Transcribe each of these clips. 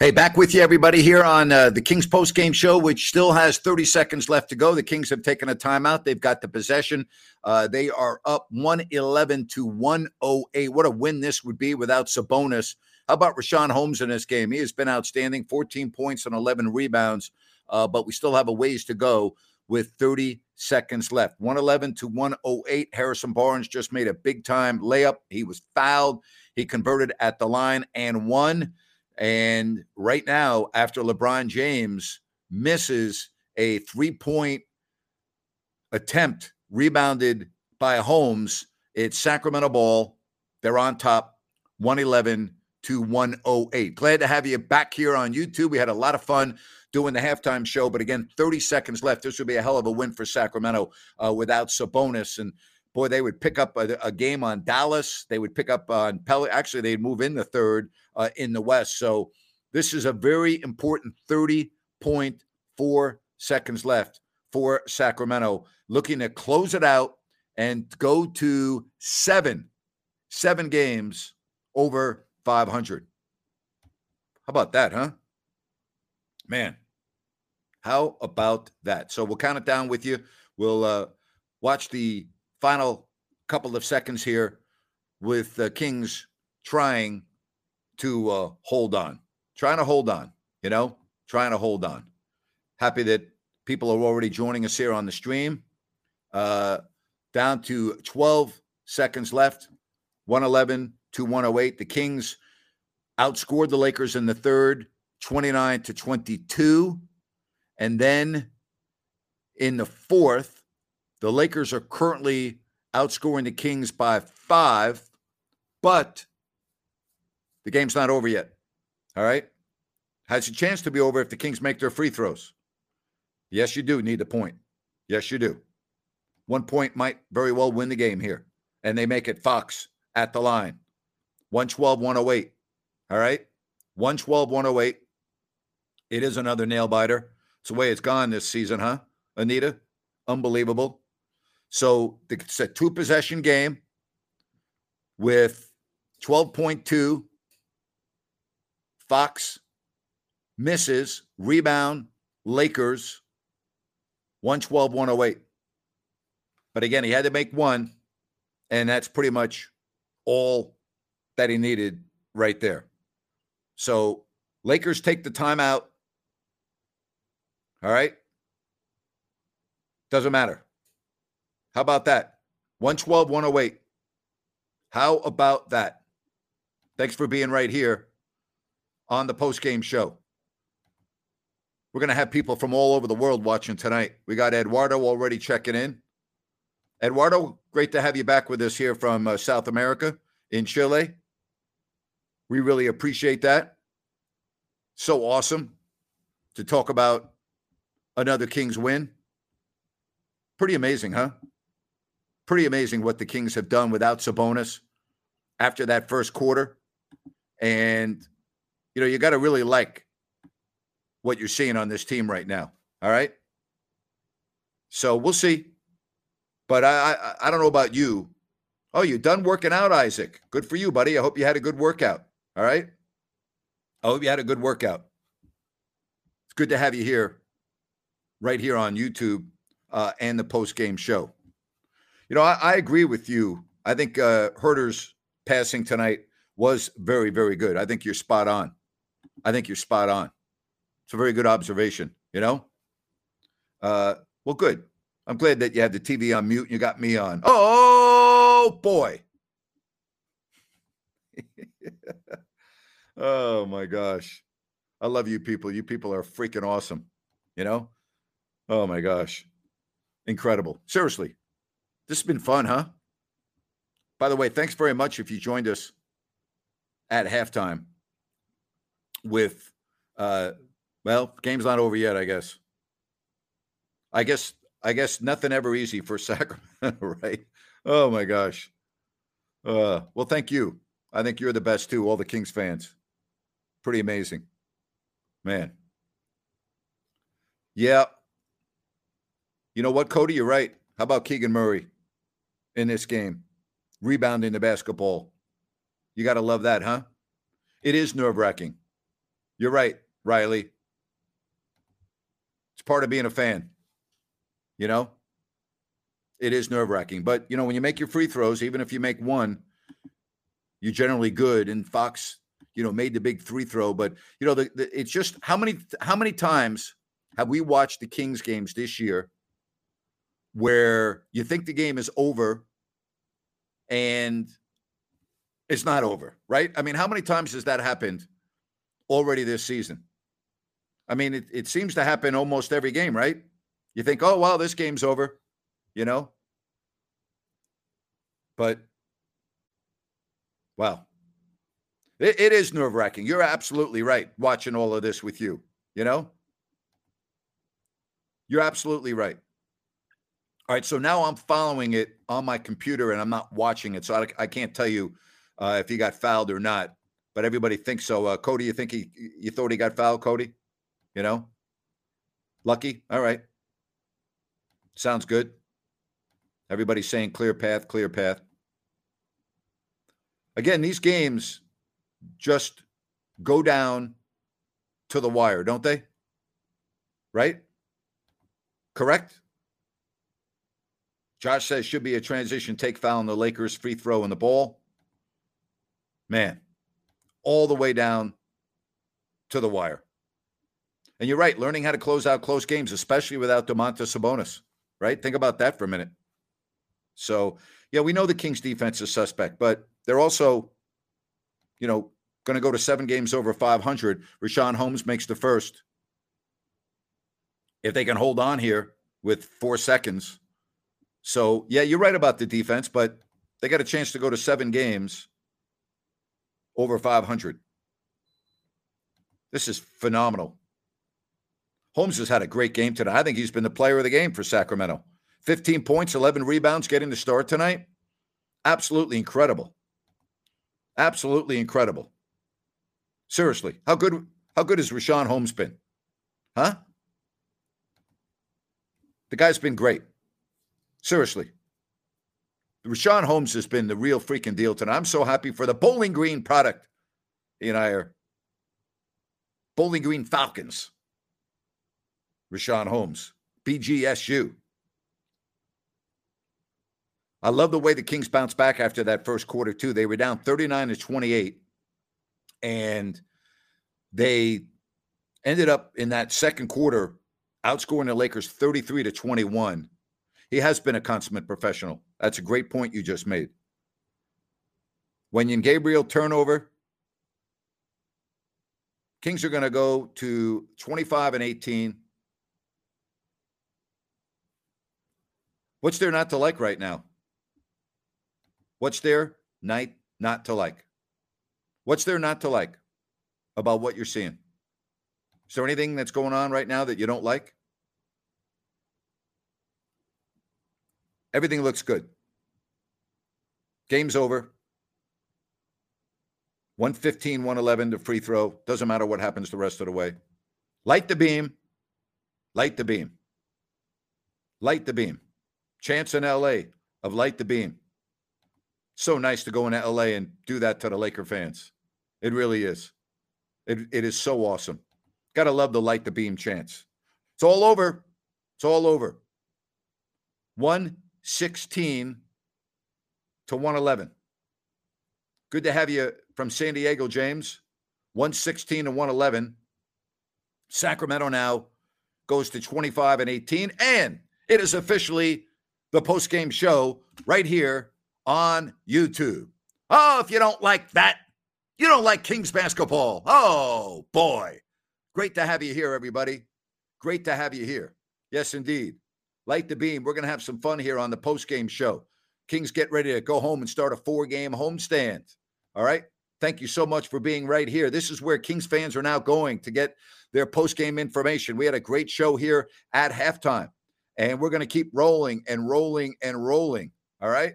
Hey, back with you, everybody, here on uh, the Kings post game show, which still has 30 seconds left to go. The Kings have taken a timeout. They've got the possession. Uh, they are up 111 to 108. What a win this would be without Sabonis. How about Richaun Holmes in this game? He has been outstanding 14 points and 11 rebounds, uh, but we still have a ways to go with 30 seconds left. 111 to 108. Harrison Barnes just made a big time layup. He was fouled. He converted at the line and won. And right now, after LeBron James misses a three point attempt rebounded by Holmes, it's Sacramento ball. They're on top 111 to 108. Glad to have you back here on YouTube. We had a lot of fun doing the halftime show, but again, 30 seconds left. This would be a hell of a win for Sacramento uh, without Sabonis. And boy, they would pick up a, a, game on Dallas. They would pick up on Pelly. Actually, they'd move in the third uh, in the West. So this is a very important 30.4 seconds left for Sacramento, looking to close it out and go to seven, seven games over 500. How about that, huh? Man, how about that? So we'll count it down with you. We'll uh, watch the final couple of seconds here with the Kings trying to uh, hold on, trying to hold on, you know, trying to hold on. Happy that people are already joining us here on the stream. Uh, down to 12 seconds left, 111 to 108. The Kings outscored the Lakers in the third, 29 to 22. And then in the fourth, the Lakers are currently outscoring the Kings by five, but the game's not over yet. All right. Has a chance to be over if the Kings make their free throws. Yes, you do need a point. Yes, you do. One point might very well win the game here. And they make it Fox at the line. 112, 108. All right. 112, 108. It is another nail biter. It's the way it's gone this season, huh, Anita? Unbelievable. So it's a two possession game with 12.2. Fox misses, rebound, Lakers 112, 108. But again, he had to make one, and that's pretty much all that he needed right there. So Lakers take the timeout. All right. Doesn't matter. How about that? 112, 108. How about that? Thanks for being right here on the post game show. We're going to have people from all over the world watching tonight. We got Eduardo already checking in. Eduardo, great to have you back with us here from uh, South America in Chile. We really appreciate that. So awesome to talk about another Kings win. Pretty amazing, huh? Pretty amazing what the Kings have done without Sabonis after that first quarter. And, you know, you got to really like what you're seeing on this team right now. All right. So we'll see. But I, I, I don't know about you. Oh, you done working out, Isaac? Good for you, buddy. I hope you had a good workout. All right. I hope you had a good workout. It's good to have you here, right here on YouTube uh, and the post game show. You know, I, I, agree with you. I think uh, Huerter's passing tonight was very, very good. I think you're spot on. I think you're spot on. It's a very good observation, you know? Uh, well, good. I'm glad that you had the TV on mute and you got me on. Oh, boy. oh, my gosh. I love you people. You people are freaking awesome, you know? Oh, my gosh. Incredible. Seriously. This has been fun, huh? By the way, thanks very much if you joined us at halftime with uh well, game's not over yet, I guess. I guess I guess nothing ever easy for Sacramento, right? Oh my gosh. Uh well, thank you. I think you're the best too, all the Kings fans. Pretty amazing. Man. Yeah. You know what, Cody? You're right. How about Keegan Murray in this game? Rebounding the basketball. You got to love that, huh? It is nerve wracking. You're right, Riley. It's part of being a fan. You know, it is nerve wracking. But, you know, when you make your free throws, even if you make one, you're generally good. And Fox, you know, made the big free throw. But, you know, the, the, it's just how many, how many times have we watched the Kings games this year where you think the game is over and it's not over, right? I mean, how many times has that happened already this season? I mean, it, it seems to happen almost every game, right? You think, oh, well, this game's over, you know? But, well, it, it is nerve wracking. You're absolutely right watching all of this with you, you know? You're absolutely right. All right, so now I'm following it on my computer and I'm not watching it, so I, I can't tell you uh, if he got fouled or not. But everybody thinks so. Uh, Cody, you think he? You thought he got fouled, Cody? You know, lucky. All right, sounds good. Everybody's saying clear path, clear path. Again, these games just go down to the wire, don't they? Right? Correct? Josh says should be a transition take foul on the Lakers free throw in the ball. Man, all the way down to the wire. And you're right, learning how to close out close games, especially without Domantas Sabonis, right? Think about that for a minute. So, yeah, we know the Kings defense is suspect, but they're also, you know, going to go to seven games over 500. Richaun Holmes makes the first. If they can hold on here with four seconds. So, yeah, you're right about the defense, but they got a chance to go to seven games over 500. This is phenomenal. Holmes has had a great game tonight. I think he's been the player of the game for Sacramento. 15 points, 11 rebounds, getting the start tonight. Absolutely incredible. Absolutely incredible. Seriously, how good how good has Richaun Holmes been? Huh? The guy's been great. Seriously. Richaun Holmes has been the real freaking deal tonight. I'm so happy for the Bowling Green product. He and I are Bowling Green Falcons. Richaun Holmes, BGSU. I love the way the Kings bounced back after that first quarter, too. They were down 39 to 28, and they ended up in that second quarter outscoring the Lakers 33 to 21. He has been a consummate professional. That's a great point you just made. Wenyen Gabriel turnover. Kings are going to go to 25 and 18. What's there not to like right now? What's there night not to like? What's there not to like about what you're seeing? Is there anything that's going on right now that you don't like? Everything looks good. Game's over. 115, 111 to free throw. Doesn't matter what happens the rest of the way. Light the beam. Light the beam. Light the beam. Chance in LA of light the beam. So nice to go into LA and do that to the Laker fans. It really is. It, it is so awesome. Got to love the light the beam chance. It's all over. It's all over. 116 to 111. Good to have you from San Diego, James. 116 to 111. Sacramento now goes to 25 and 18. And it is officially the post-game show right here on YouTube. Oh, if you don't like that, you don't like Kings basketball. Oh, boy. Great to have you here, everybody. Great to have you here. Yes, indeed. Light the beam. We're going to have some fun here on the post-game show. Kings get ready to go home and start a four-game homestand. All right. Thank you so much for being right here. This is where Kings fans are now going to get their post-game information. We had a great show here at halftime, and we're going to keep rolling and rolling and rolling. All right.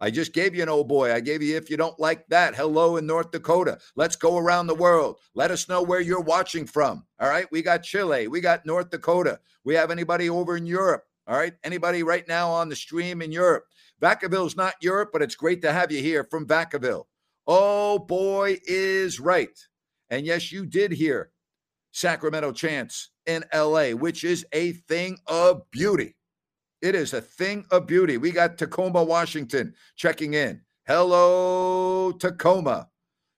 I just gave you an old boy. I gave you if you don't like that. Hello in North Dakota. Let's go around the world. Let us know where you're watching from. All right. We got Chile. We got North Dakota. We have anybody over in Europe. All right. Anybody right now on the stream in Europe? Vacaville's not Europe, but it's great to have you here from Vacaville. Oh boy, is right. And yes, you did hear Sacramento Chants in LA, which is a thing of beauty. It is a thing of beauty. We got Tacoma, Washington checking in. Hello, Tacoma.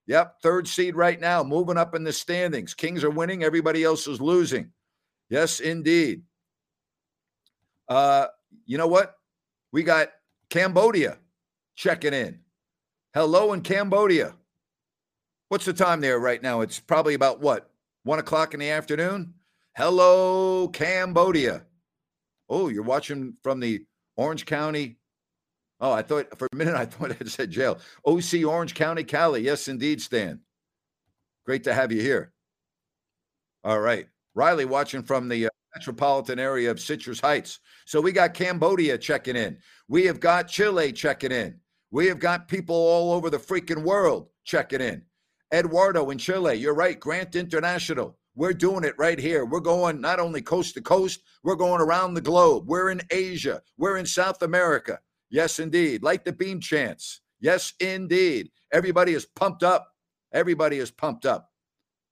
Yep, third seed right now, moving up in the standings. Kings are winning, everybody else is losing. Yes, indeed. Uh, you know what? We got Cambodia checking in. Hello in Cambodia. What's the time there right now? It's probably about what? One o'clock in the afternoon? Hello, Cambodia. Oh, you're watching from the Orange County. Oh, I thought for a minute I thought it said jail. OC Orange County, Cali. Yes, indeed, Stan. Great to have you here. All right. Riley watching from the uh, metropolitan area of Citrus Heights. So we got Cambodia checking in. We have got Chile checking in. We have got people all over the freaking world checking in. Eduardo in Chile, you're right. Grant International. We're doing it right here. We're going not only coast to coast, we're going around the globe. We're in Asia. We're in South America. Yes, indeed. Like the beam chance. Yes, indeed. Everybody is pumped up. Everybody is pumped up.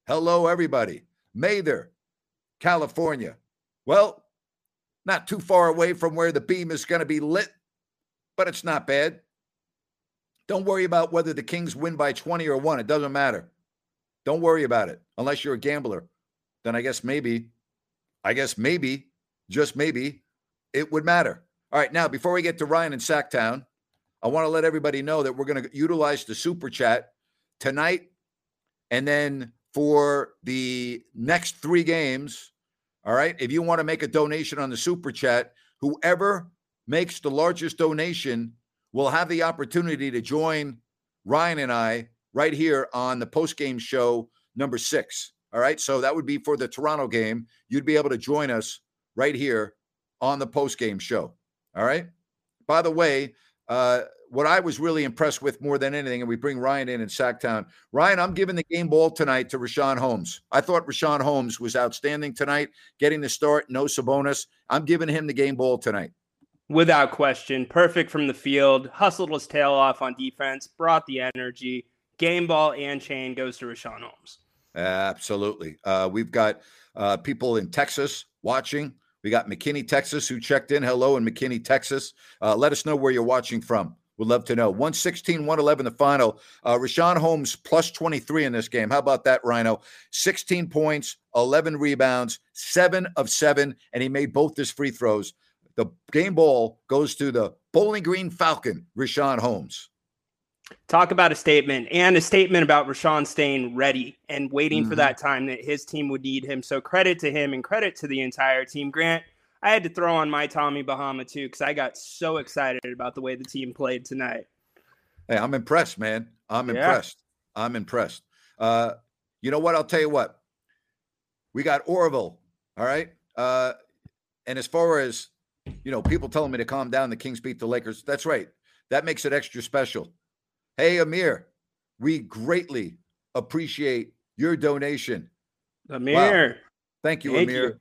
Hello, everybody. Mather, California. Well, not too far away from where the beam is going to be lit, but it's not bad. Don't worry about whether the Kings win by 20 or 1. It doesn't matter. Don't worry about it unless you're a gambler. Then I guess maybe, I guess maybe, just maybe, it would matter. All right, now before we get to Ryan and Sacktown, I want to let everybody know that we're going to utilize the super chat tonight and then for the next three games. All right, if you want to make a donation on the super chat, whoever makes the largest donation will have the opportunity to join Ryan and I right here on the post game show number six. All right. So that would be for the Toronto game. You'd be able to join us right here on the post game show. All right. By the way, uh, what I was really impressed with more than anything, and we bring Ryan in in Sacktown. Ryan, I'm giving the game ball tonight to Richaun Holmes. I thought Richaun Holmes was outstanding tonight, getting the start, no Sabonis. I'm giving him the game ball tonight. Without question. Perfect from the field, hustled his tail off on defense, brought the energy. Game ball and chain goes to Richaun Holmes. Absolutely. Uh, we've got uh, people in Texas watching. We got McKinney, Texas, who checked in. Hello in McKinney, Texas. Uh, let us know where you're watching from. Would love to know. 116, 111 the final. Uh, Richaun Holmes plus 23 in this game. How about that, Rhino? 16 points, 11 rebounds, seven of seven, and he made both his free throws. The game ball goes to the Bowling Green Falcon, Richaun Holmes. Talk about a statement and a statement about Richaun staying ready and waiting Mm-hmm. for that time that his team would need him. So credit to him and credit to the entire team. Grant, I had to throw on my Tommy Bahama too because I got so excited about the way the team played tonight. Hey, I'm impressed, man. I'm Yeah. impressed. I'm impressed. Uh, you know what? I'll tell you what. We got Orville. All right. Uh, and as far as you know, people telling me to calm down. The Kings beat the Lakers. That's right. That makes it extra special. Hey, Amir, we greatly appreciate your donation. Amir, Thank you, Thank Amir. you.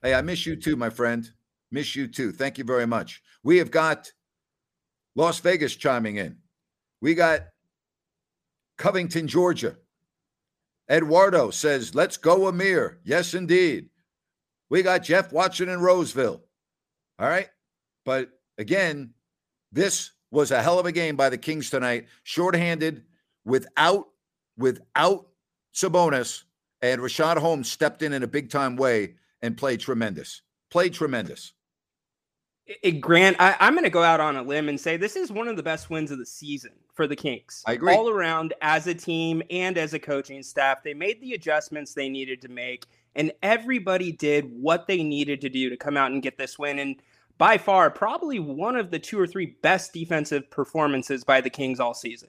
Hey, I miss you too, my friend. Miss you too. Thank you very much. We have got Las Vegas chiming in. We got Covington, Georgia. Eduardo says, Let's go, Amir. Yes, indeed. We got Jeff watching in Roseville. All right. But again, this was a hell of a game by the Kings tonight. Shorthanded without without Sabonis, and Rashad Holmes stepped in in a big time way and played tremendous. Played tremendous. It, Grant, I, I'm going to go out on a limb and say this is one of the best wins of the season for the Kings. I agree. All around, as a team and as a coaching staff, they made the adjustments they needed to make, and everybody did what they needed to do to come out and get this win. And by far, probably one of the two or three best defensive performances by the Kings all season.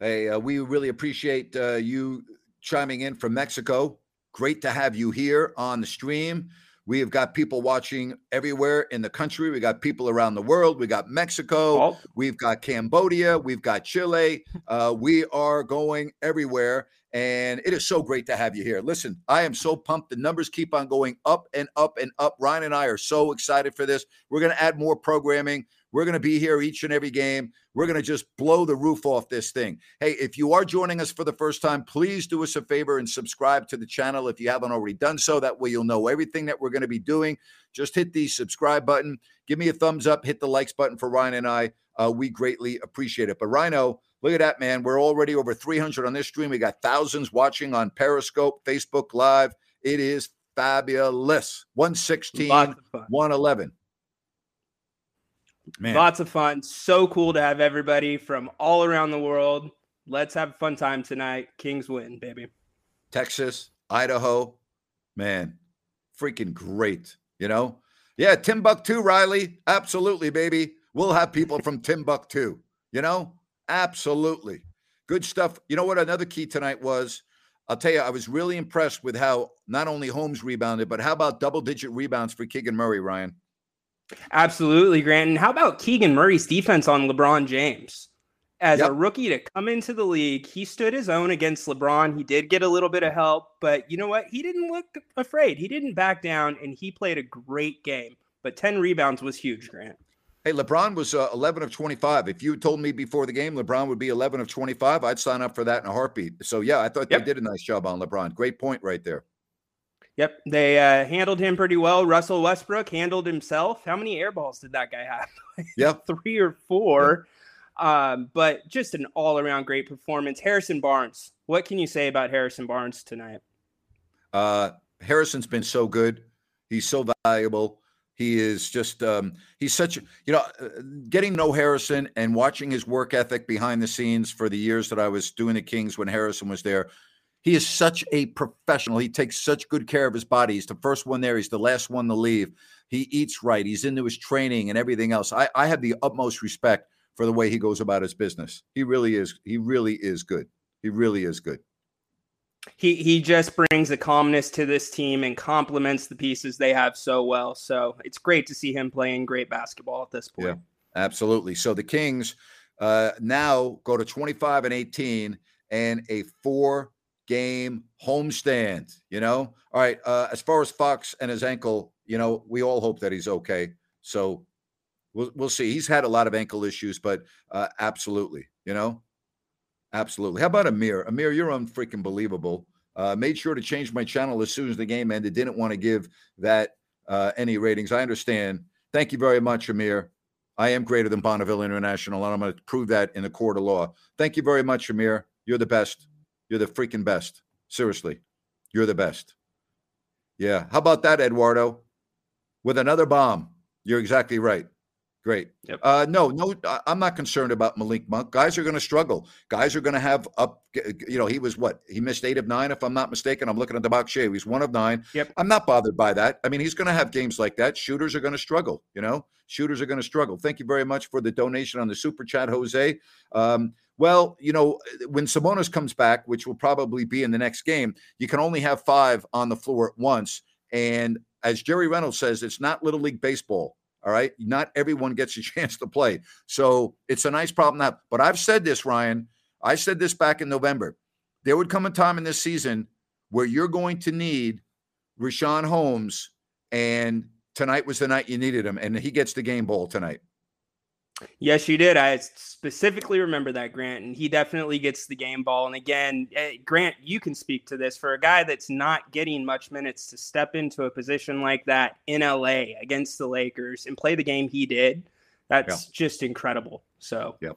Hey, uh, we really appreciate uh, you chiming in from Mexico. Great to have you here on the stream. We have got people watching everywhere in the country. We got people around the world. We got Mexico. Oh. We've got Cambodia. We've got Chile. Uh, we are going everywhere. And it is so great to have you here. Listen, I am so pumped. The numbers keep on going up and up and up. Ryan and I are so excited for this. We're going to add more programming. We're going to be here each and every game. We're going to just blow the roof off this thing. Hey, if you are joining us for the first time, please do us a favor and subscribe to the channel if you haven't already done so. That way you'll know everything that we're going to be doing. Just hit the subscribe button. Give me a thumbs up. Hit the likes button for Ryan and I. Uh, we greatly appreciate it. But Rhino, look at that, man. We're already over 300 on this stream. We got thousands watching on Periscope, Facebook Live. It is fabulous. 116, Lots of fun. 111. Man. Lots of fun. So cool to have everybody from all around the world. Let's have a fun time tonight. Kings win, baby. Texas, Idaho, man, freaking great. You know, yeah, Timbuktu, Riley, absolutely, baby. We'll have people from Timbuktu. You know, absolutely, good stuff. You know what? Another key tonight was. I'll tell you, I was really impressed with how not only Holmes rebounded, but how about double-digit rebounds for Keegan Murray, Ryan? Absolutely, Grant. And how about Keegan Murray's defense on LeBron James? As Yep. a rookie to come into the league, he stood his own against LeBron. He did get a little bit of help, but you know what? He didn't look afraid. He didn't back down, and he played a great game. But 10 rebounds was huge, Grant. Hey, LeBron was uh, 11 of 25. If you told me before the game LeBron would be 11 of 25, I'd sign up for that in a heartbeat. So, yeah, I thought Yep. they did a nice job on LeBron. Great point right there. Yep, they uh, handled him pretty well. Russell Westbrook handled himself. How many air balls did that guy have? Yeah. Three or four. Um, but just an all around great performance. Harrison Barnes. What can you say about Harrison Barnes tonight? Uh, Harrison's been so good. He's so valuable. He is just, um, he's such, you know, uh, getting to know Harrison and watching his work ethic behind the scenes for the years that I was doing the Kings when Harrison was there. He is such a professional. He takes such good care of his body. He's the first one there. He's the last one to leave. He eats right. He's into his training and everything else. I, I have the utmost respect for the way he goes about his business. He really is. He really is good. He really is good. He he just brings the calmness to this team and complements the pieces they have so well. So it's great to see him playing great basketball at this point. Yeah. Absolutely. So the Kings uh, now go to 25 and 18 and a four game homestand. You know, all right. Uh, as far as Fox and his ankle, you know, we all hope that he's okay. So we'll we'll see. He's had a lot of ankle issues, but uh, absolutely, you know, absolutely. How about Amir? Amir, you're unfreaking believable. Uh, made sure to change my channel as soon as the game ended. Didn't want to give that uh, any ratings. I understand. Thank you very much, Amir. I am greater than Bonneville International, and I'm going to prove that in the court of law. Thank you very much, Amir. You're the best. You're the freaking best. Seriously, you're the best. Yeah. How about that, Eduardo? With another bomb. You're exactly right. Great. Yep. Uh, no, no, I'm not concerned about Malik Monk. Guys are going to struggle. Guys are going to have up. You know, he was what? He missed eight of nine, if I'm not mistaken. I'm looking at the box shave. He's one of nine. Yep. I'm not bothered by that. I mean, he's going to have games like that. Shooters are going to struggle. You know, shooters are going to struggle. Thank you very much for the donation on the super chat, Jose. Um, well, you know, when Sabonis comes back, which will probably be in the next game, you can only have five on the floor at once. And as Jerry Reynolds says, it's not little league baseball. All right. Not everyone gets a chance to play. So it's a nice problem to have. But I've said this, Ryan. I said this back in November. There would come a time in this season where you're going to need Richaun Holmes. And tonight was the night you needed him. And he gets the game ball tonight. Yes, you did. I specifically remember that, Grant, and he definitely gets the game ball. And again, eh, Grant, you can speak to this for a guy that's not getting much minutes to step into a position like that in LA against the Lakers and play the game he did. That's just incredible. So, Yep.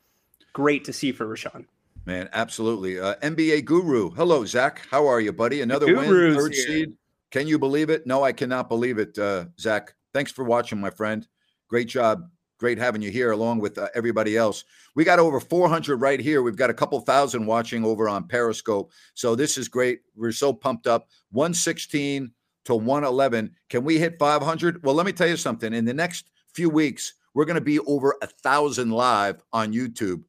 great to see for Richaun. Man, absolutely. Uh, NBA guru. Hello, Zach. How are you, buddy? Another win, third here. seed. Can you believe it? No, I cannot believe it, uh, Zach. Thanks for watching, my friend. Great job. Great having you here along with uh, everybody else. We got over 400 right here. We've got a couple thousand watching over on Periscope. So this is great. We're so pumped up. 116 to 111. Can we hit 500? Well, let me tell you something. In the next few weeks, we're going to be over a thousand live on YouTube.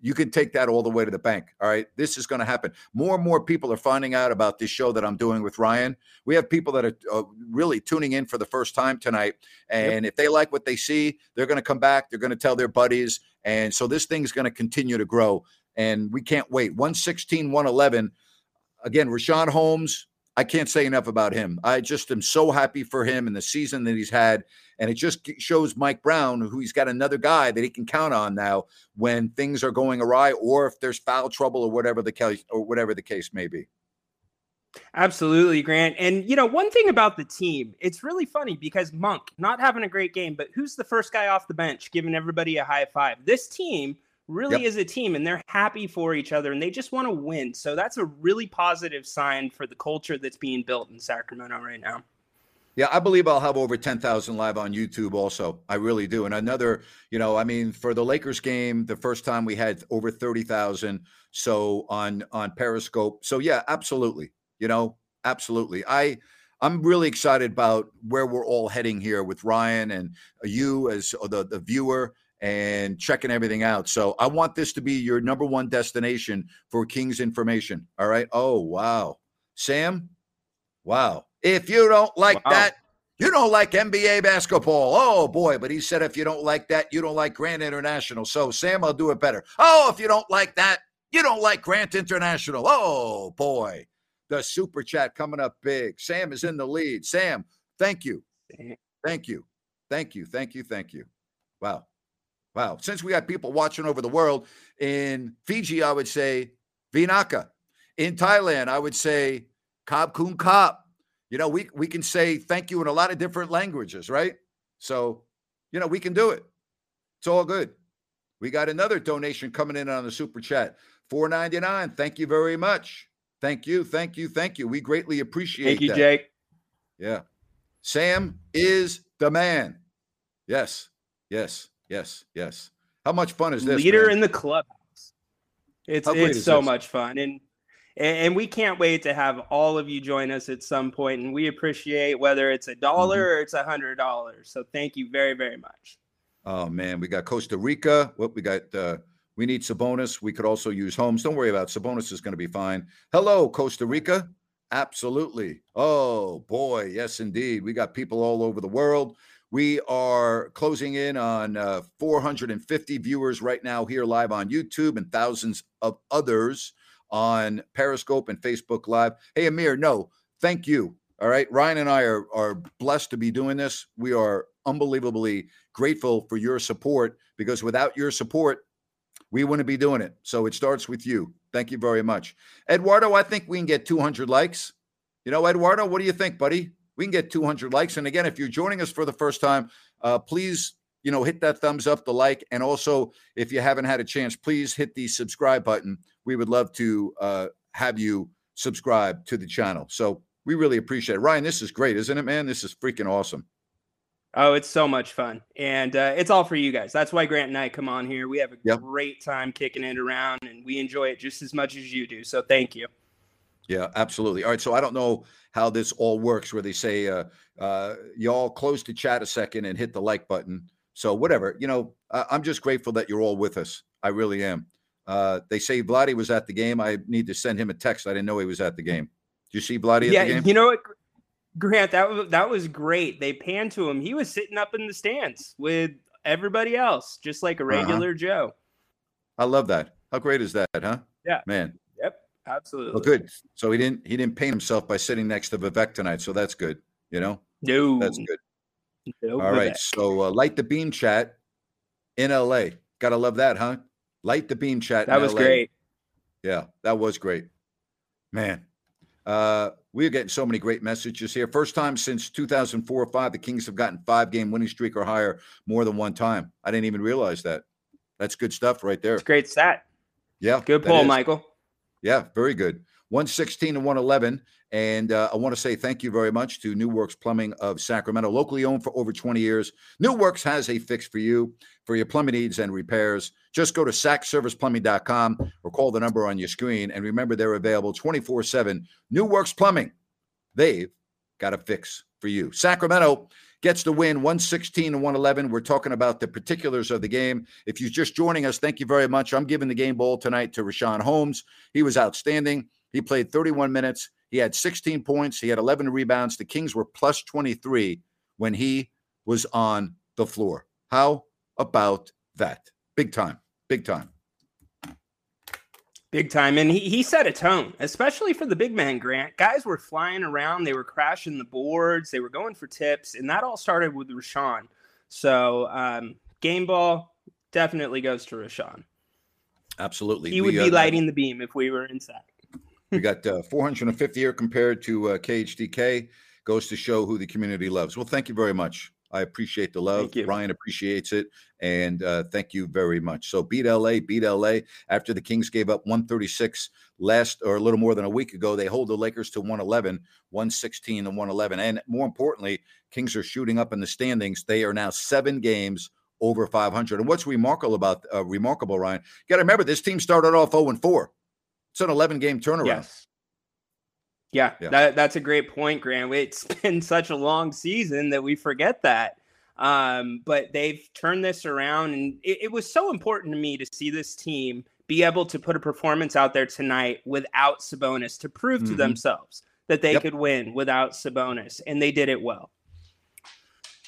You can take that all the way to the bank. All right. This is going to happen. More and more people are finding out about this show that I'm doing with Ryan. We have people that are uh, really tuning in for the first time tonight. And if they like what they see, they're going to come back. They're going to tell their buddies. And so this thing's going to continue to grow. And we can't wait. 116, 111. Again, Richaun Holmes, I can't say enough about him. I just am so happy for him and the season that he's had. And it just shows Mike Brown, who he's got another guy that he can count on now when things are going awry or if there's foul trouble or whatever the case or whatever the case may be. Absolutely, Grant. And you know, one thing about the team, it's really funny because Monk not having a great game, but who's the first guy off the bench giving everybody a high five? This team really Yep. is a team and they're happy for each other and they just want to win. So that's a really positive sign for the culture that's being built in Sacramento right now. Yeah, I believe I'll have over 10,000 live on YouTube also. I really do. And another, you know, I mean, for the Lakers game, the first time we had over 30,000 so on on Periscope. So yeah, absolutely. You know, absolutely. I I'm really excited about where we're all heading here with Ryan and you as the the viewer and checking everything out. So I want this to be your number one destination for Kings information. All right? Oh, wow. Sam? Wow. If you don't like Wow. that, you don't like NBA basketball. Oh boy, but he said if you don't like that, you don't like Grant International. So Sam, I'll do it better. Oh, if you don't like that, you don't like Grant International. Oh boy. The super chat coming up big. Sam is in the lead. Sam, thank you. Thank you. Thank you. Thank you. Thank you. Wow. Wow. Since we got people watching over the world, in Fiji, I would say Vinaka. In Thailand, I would say Kab Kun Kap. You know, we, we can say thank you in a lot of different languages, right? So, you know, we can do it. It's all good. We got another donation coming in on the super chat. 499. Thank you very much. Thank you. Thank you. Thank you. We greatly appreciate Thank you, that. Jake. Yeah. Sam is the man. Yes. Yes. Yes. Yes. How much fun is this? Leader man? in the clubhouse. It's it's so this? much fun. And and we can't wait to have all of you join us at some point. And we appreciate whether it's a dollar Mm-hmm. or it's a hundred dollars. So thank you very, very much. Oh man, we got Costa Rica. What we got? Uh, we need Sabonis. We could also use Holmes. Don't worry about it. Sabonis is going to be fine. Hello, Costa Rica. Absolutely. Oh boy, yes indeed. We got people all over the world. We are closing in on uh, 450 viewers right now here live on YouTube and thousands of others on Periscope and Facebook Live. Hey, Amir, no, thank you. All right. Ryan and I are, are blessed to be doing this. We are unbelievably grateful for your support because without your support, we wouldn't be doing it. So it starts with you. Thank you very much. Eduardo, I think we can get 200 likes. You know, Eduardo, what do you think, buddy? We can get 200 likes. And again, if you're joining us for the first time, uh, please, you know, hit that thumbs up, the like, and also if you haven't had a chance, please hit the subscribe button. We would love to uh, have you subscribe to the channel. So we really appreciate it. Ryan, this is great, isn't it, man? This is freaking awesome. Oh, it's so much fun. And uh, it's all for you guys. That's why Grant and I come on here. We have a Yep. great time kicking it around and we enjoy it just as much as you do. So thank you. Yeah, absolutely. All right. So I don't know how this all works where they say, uh, uh, y'all close the chat a second and hit the like button. So whatever, you know, I- I'm just grateful that you're all with us. I really am. Uh, they say Vladdy was at the game. I need to send him a text. I didn't know he was at the game. Did you see Vladdy at yeah, the game? you know what, Grant? That was that was great. They panned to him. He was sitting up in the stands with everybody else, just like a Uh-huh. regular Joe. I love that. How great is that, huh? Yeah. Man. Absolutely. Well, good. So he didn't he didn't paint himself by sitting next to Vivek tonight. So that's good. You know, No, that's good. no All right. Vivek. So uh, light the beam chat in LA. Gotta love that, huh? Light the beam chat. that was LA. great. Yeah, that was great. Man, uh, we're getting so many great messages here. First time since 2004 or five, the Kings have gotten five game winning streak or higher more than one time. I didn't even realize that. That's good stuff right there. It's great stat. Yeah. Good pull. Michael. Yeah, very good. 116 to 111. And uh, I want to say thank you very much to New Works Plumbing of Sacramento, locally owned for over 20 years. New Works has a fix for you for your plumbing needs and repairs. Just go to sacserviceplumbing.com or call the number on your screen. And remember, they're available 24 7. New Works Plumbing, they've got a fix for you. Sacramento gets the win 116 to 111. We're talking about the particulars of the game. If you're just joining us, thank you very much. I'm giving the game ball tonight to Richaun Holmes. He was outstanding. He played 31 minutes. He had 16 points. He had 11 rebounds. The Kings were plus 23 when he was on the floor. How about that? Big time. Big time. Big time. And he, he set a tone, especially for the big man, Grant. Guys were flying around. They were crashing the boards. They were going for tips. And that all started with Richaun. So um, game ball definitely goes to Richaun. Absolutely. He would We, be uh, lighting the beam if we were inside. We got uh, 450 here compared to uh, KHTK. Goes to show who the community loves. Well, thank you very much. I appreciate the love. Ryan appreciates it. And uh, thank you very much. So beat LA, beat LA. After the Kings gave up 136 last or a little more than a week ago, they hold the Lakers to 111, 116 and 111. And more importantly, Kings are shooting up in the standings. They are now seven games over 500. And what's remarkable about uh, remarkable, Ryan? You got to remember this team started off 0 and 4. It's an 11 game turnaround. Yes. Yeah, Yeah. That, that's a great point, Grant. It's been such a long season that we forget that. Um, but they've turned this around, and it, it was so important to me to see this team be able to put a performance out there tonight without Sabonis to prove to Mhm. themselves that they Yep. could win without Sabonis, and they did it well.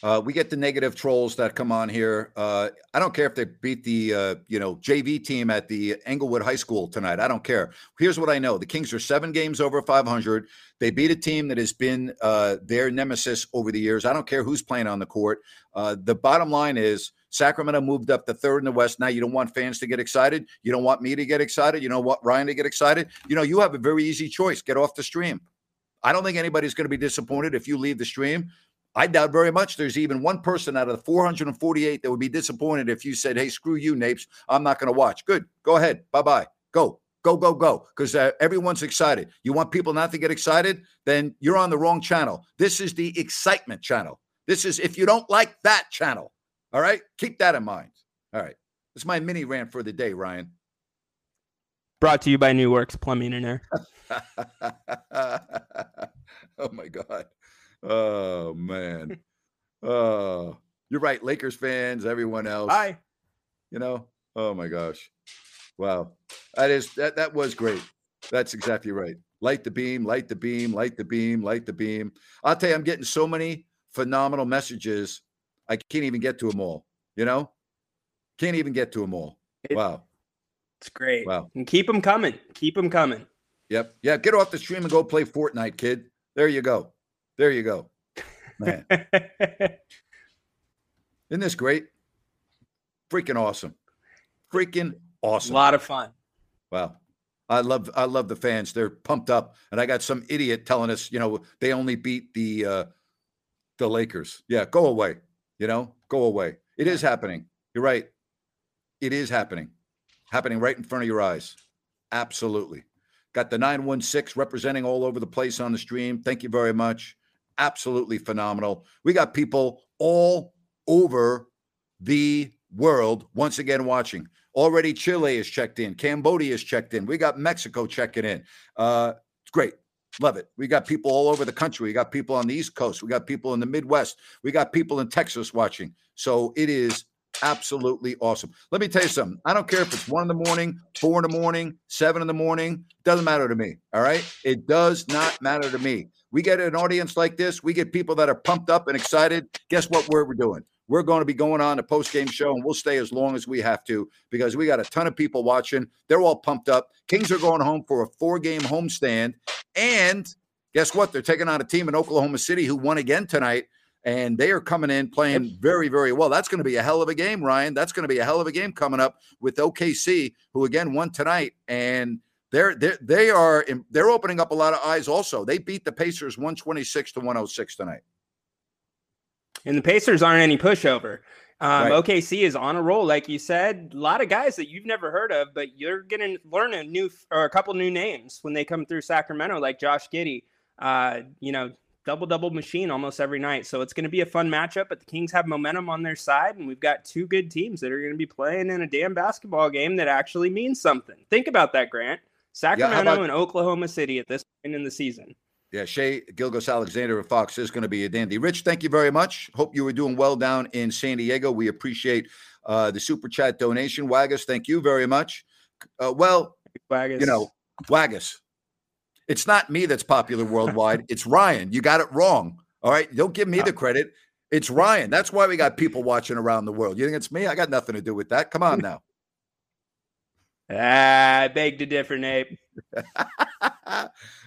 Uh, we get the negative trolls that come on here. Uh, I don't care if they beat the uh, you know JV team at the Englewood High School tonight. I don't care. Here's what I know: the Kings are seven games over 500. They beat a team that has been uh, their nemesis over the years. I don't care who's playing on the court. Uh, the bottom line is Sacramento moved up to third in the West. Now you don't want fans to get excited. You don't want me to get excited. You don't want Ryan to get excited. You know you have a very easy choice: get off the stream. I don't think anybody's going to be disappointed if you leave the stream. I doubt very much there's even one person out of the 448 that would be disappointed if you said, "Hey, screw you, Napes. I'm not going to watch." Good, go ahead. Bye bye. Go, go, go, go. Because uh, everyone's excited. You want people not to get excited? Then you're on the wrong channel. This is the excitement channel. This is if you don't like that channel. All right, keep that in mind. All right, that's my mini rant for the day, Ryan. Brought to you by New Works Plumbing and Air. oh my god. Oh man. Oh, you're right. Lakers fans, everyone else. Bye. You know. Oh my gosh. Wow. That is that that was great. That's exactly right. Light the beam, light the beam, light the beam, light the beam. I'll tell you, I'm getting so many phenomenal messages. I can't even get to them all. You know, can't even get to them all. It- Wow. It's great. Wow. And keep them coming. Keep them coming. Yep. Yeah. Get off the stream and go play Fortnite, kid. There you go. There you go. Man. Isn't this great? Freaking awesome. Freaking awesome. A lot of fun. Wow. I love I love the fans. They're pumped up. And I got some idiot telling us, you know, they only beat the uh the Lakers. Yeah, go away. You know, go away. It is happening. You're right. It is happening. Happening right in front of your eyes. Absolutely. Got the 916 representing all over the place on the stream. Thank you very much. Absolutely phenomenal. We got people all over the world once again watching. Already Chile is checked in, Cambodia is checked in. We got Mexico checking in. Uh, it's great. Love it. We got people all over the country. We got people on the East Coast. We got people in the Midwest. We got people in Texas watching. So it is absolutely awesome. Let me tell you something. I don't care if it's one in the morning, four in the morning, seven in the morning. Doesn't matter to me. All right. It does not matter to me. We get an audience like this. We get people that are pumped up and excited. Guess what we're, we're doing? We're going to be going on a post game show and we'll stay as long as we have to because we got a ton of people watching. They're all pumped up. Kings are going home for a four game homestand. And guess what? They're taking on a team in Oklahoma City who won again tonight. And they are coming in playing very, very well. That's going to be a hell of a game, Ryan. That's going to be a hell of a game coming up with OKC, who again won tonight. And they're they're they are they're opening up a lot of eyes. Also, they beat the Pacers one twenty six to one hundred six tonight. And the Pacers aren't any pushover. Um, Right. OKC is on a roll, like you said. A lot of guys that you've never heard of, but you're gonna learn a new or a couple new names when they come through Sacramento, like Josh Giddey. Uh, you know, double double machine almost every night. So it's going to be a fun matchup. But the Kings have momentum on their side, and we've got two good teams that are going to be playing in a damn basketball game that actually means something. Think about that, Grant. Sacramento about- and Oklahoma City at this point in the season. Yeah, Shay Gilgos Alexander of Fox is going to be a dandy. Rich, thank you very much. Hope you were doing well down in San Diego. We appreciate uh, the super chat donation. Waggis, thank you very much. Uh, well, Waggis. you know, Waggis, it's not me that's popular worldwide. it's Ryan. You got it wrong. All right. Don't give me the credit. It's Ryan. That's why we got people watching around the world. You think it's me? I got nothing to do with that. Come on now. Ah, I beg to differ, Nate.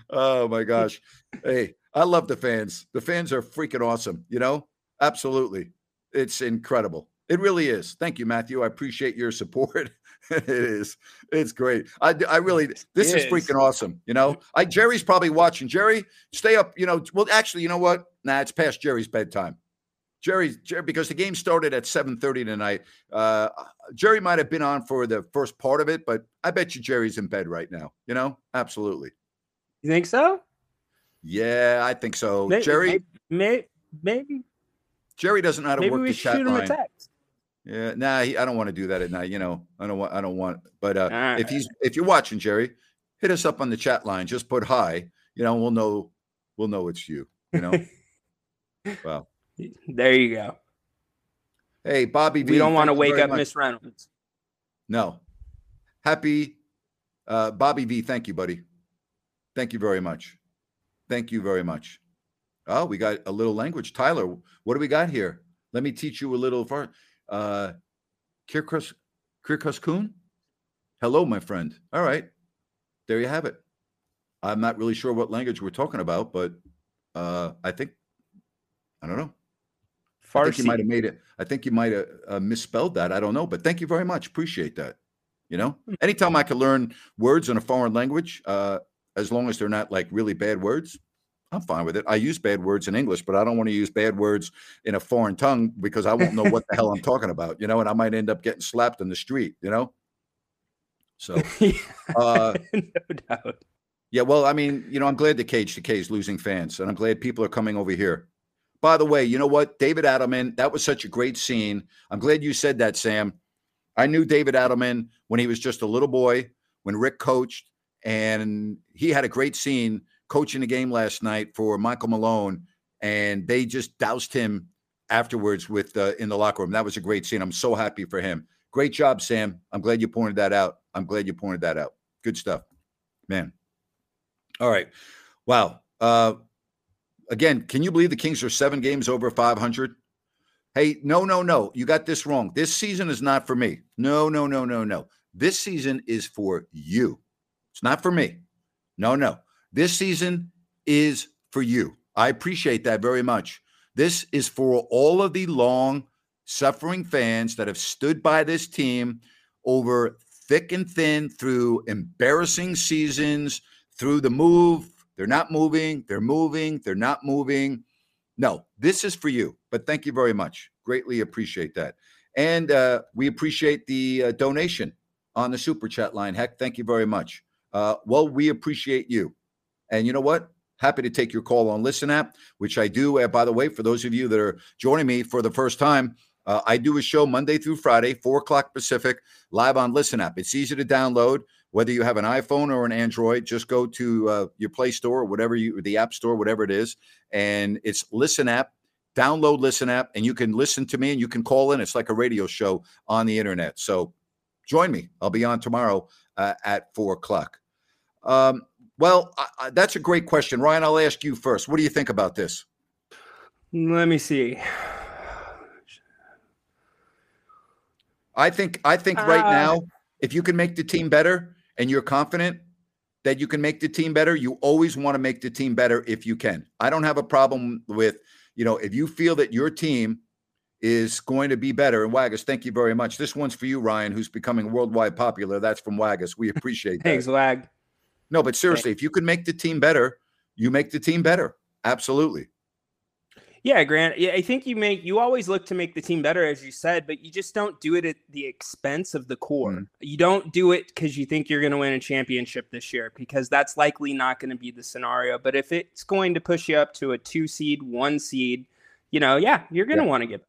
oh my gosh. Hey, I love the fans. The fans are freaking awesome, you know? Absolutely. It's incredible. It really is. Thank you, Matthew. I appreciate your support. it is. It's great. I I really this is is. freaking awesome, you know? I Jerry's probably watching. Jerry, stay up, you know. Well, actually, you know what? Nah, it's past Jerry's bedtime. Jerry, Jerry, because the game started at 7:30 tonight. Uh, Jerry might have been on for the first part of it, but I bet you Jerry's in bed right now. You know, absolutely. You think so? Yeah, I think so. May- Jerry, may- maybe, Jerry doesn't know how to maybe work we the should chat shoot him a line. text. Yeah, nah, he, I don't want to do that at night. You know, I don't want. I don't want. But uh, All if he's if you're watching, Jerry, hit us up on the chat line. Just put hi. You know, we'll know. We'll know it's you. You know. well, There you go. hey, Bobby V. We don't want to wake up. Miss Reynolds. No. Happy uh Bobby V, thank you, buddy. Thank you very much. Thank you very much. Oh, we got a little language. Tyler, what do we got here? Let me teach you a little far. Uh Kirkus Kirkus Kuhn? Hello, my friend. All right. There you have it. I'm not really sure what language we're talking about, but uh I think I don't know. I think you might have made it. I think you might have uh, misspelled that. I don't know, but thank you very much. Appreciate that. You know, Hmm. anytime I can learn words in a foreign language, uh, as long as they're not like really bad words, I'm fine with it. I use bad words in English, but I don't want to use bad words in a foreign tongue because I won't know what the hell I'm talking about. You know, and I might end up getting slapped in the street. You know. So, uh, no doubt. yeah, well, I mean, you know, I'm glad the KHTK is losing fans, and I'm glad people are coming over here. By the way, you know what? David Adelman, that was such a great scene. I'm glad you said that, Sam. I knew David Adelman when he was just a little boy, when Rick coached, and he had a great scene coaching the game last night for Michael Malone, and they just doused him afterwards with uh, in the locker room. That was a great scene. I'm so happy for him. Great job, Sam. I'm glad you pointed that out. I'm glad you pointed that out. Good stuff, man. All right. Wow. Uh, again, can you believe the Kings are seven games over 500? Hey, no, no, no. You got this wrong. This season is not for me. No, no, no, no, no. This season is for you. It's not for me. No, no. This season is for you. I appreciate that very much. This is for all of the long suffering fans that have stood by this team over thick and thin through embarrassing seasons, through the move. They're not moving, they're moving, they're not moving. No, this is for you. But thank you very much. Greatly appreciate that. And uh, we appreciate the uh, donation on the super chat line. Heck, thank you very much. Uh, well, we appreciate you. And you know what? Happy to take your call on Listen app, which I do. By the way, for those of you that are joining me for the first time, uh, I do a show Monday through Friday, four o'clock Pacific, live on Listen app. It's easy to download. Whether you have an iPhone or an Android, just go to uh, your Play Store or whatever you, the App Store, whatever it is, and it's Listen app. Download Listen app, and you can listen to me, and you can call in. It's like a radio show on the internet. So join me. I'll be on tomorrow uh, at four o'clock. Um, well, I, I, that's a great question, Ryan. I'll ask you first. What do you think about this? Let me see. I think I think right Uh, now, if you can make the team better and you're confident that you can make the team better, you always want to make the team better if you can. I don't have a problem with, you know, if you feel that your team is going to be better. And Waggis, thank you very much. This one's for you, Ryan, who's becoming worldwide popular. That's from Waggis. We appreciate that. Thanks, Wag. No, but seriously, if you can make the team better, you make the team better. Absolutely. Yeah, Grant. Yeah, I think you make you always look to make the team better, as you said, but you just don't do it at the expense of the core. Mm. You don't do it because you think you're going to win a championship this year, because that's likely not going to be the scenario. But if it's going to push you up to a two seed, one seed, you know, yeah, you're going to Yeah. want to get.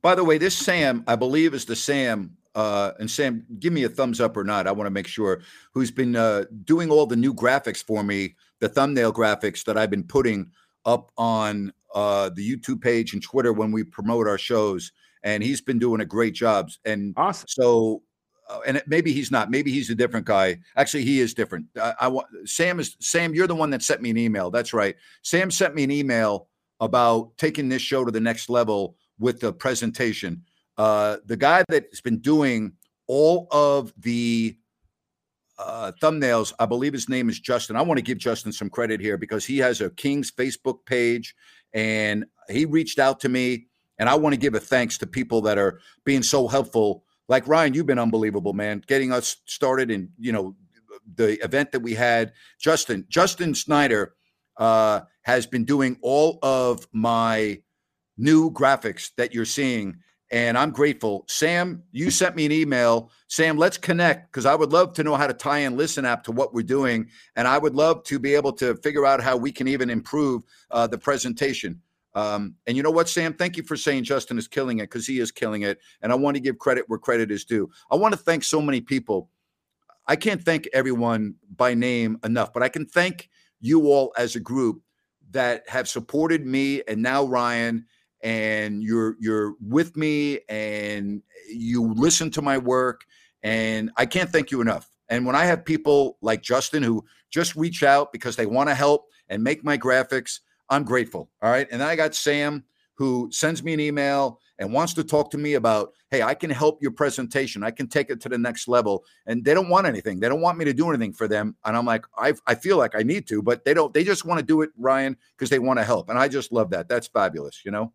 By the way, this Sam, I believe, is the Sam. Uh, and Sam, give me a thumbs up or not. I want to make sure who's been uh, doing all the new graphics for me, the thumbnail graphics that I've been putting up on uh, the YouTube page and Twitter when we promote our shows. And he's been doing a great job. And Awesome. so, uh, and it- maybe he's not. Maybe he's a different guy. Actually, he is different. I, I want Sam is Sam. You're the one that sent me an email. That's right. Sam sent me an email about taking this show to the next level with the presentation. Uh, the guy that's been doing all of the uh, thumbnails, I believe his name is Justin. I want to give Justin some credit here because he has a Kings Facebook page and he reached out to me. And I want to give a thanks to people that are being so helpful. Like Ryan, you've been unbelievable, man, getting us started and, you know, the event that we had. Justin, Justin Snyder uh, has been doing all of my new graphics that you're seeing and I'm grateful. Sam, you sent me an email. Sam, let's connect because I would love to know how to tie in Listen App to what we're doing. And I would love to be able to figure out how we can even improve uh, the presentation. Um, and you know what, Sam? Thank you for saying Justin is killing it because he is killing it. And I want to give credit where credit is due. I want to thank so many people. I can't thank everyone by name enough, but I can thank you all as a group that have supported me and now Ryan and you're you're with me and you listen to my work and I can't thank you enough. And when I have people like Justin who just reach out because they want to help and make my graphics, I'm grateful. All right? And then I got Sam who sends me an email and wants to talk to me about, hey, I can help your presentation. I can take it to the next level. And they don't want anything. They don't want me to do anything for them. And I'm like, I, I feel like I need to, but they don't. They just want to do it, Ryan, because they want to help. And I just love that. That's fabulous. You know.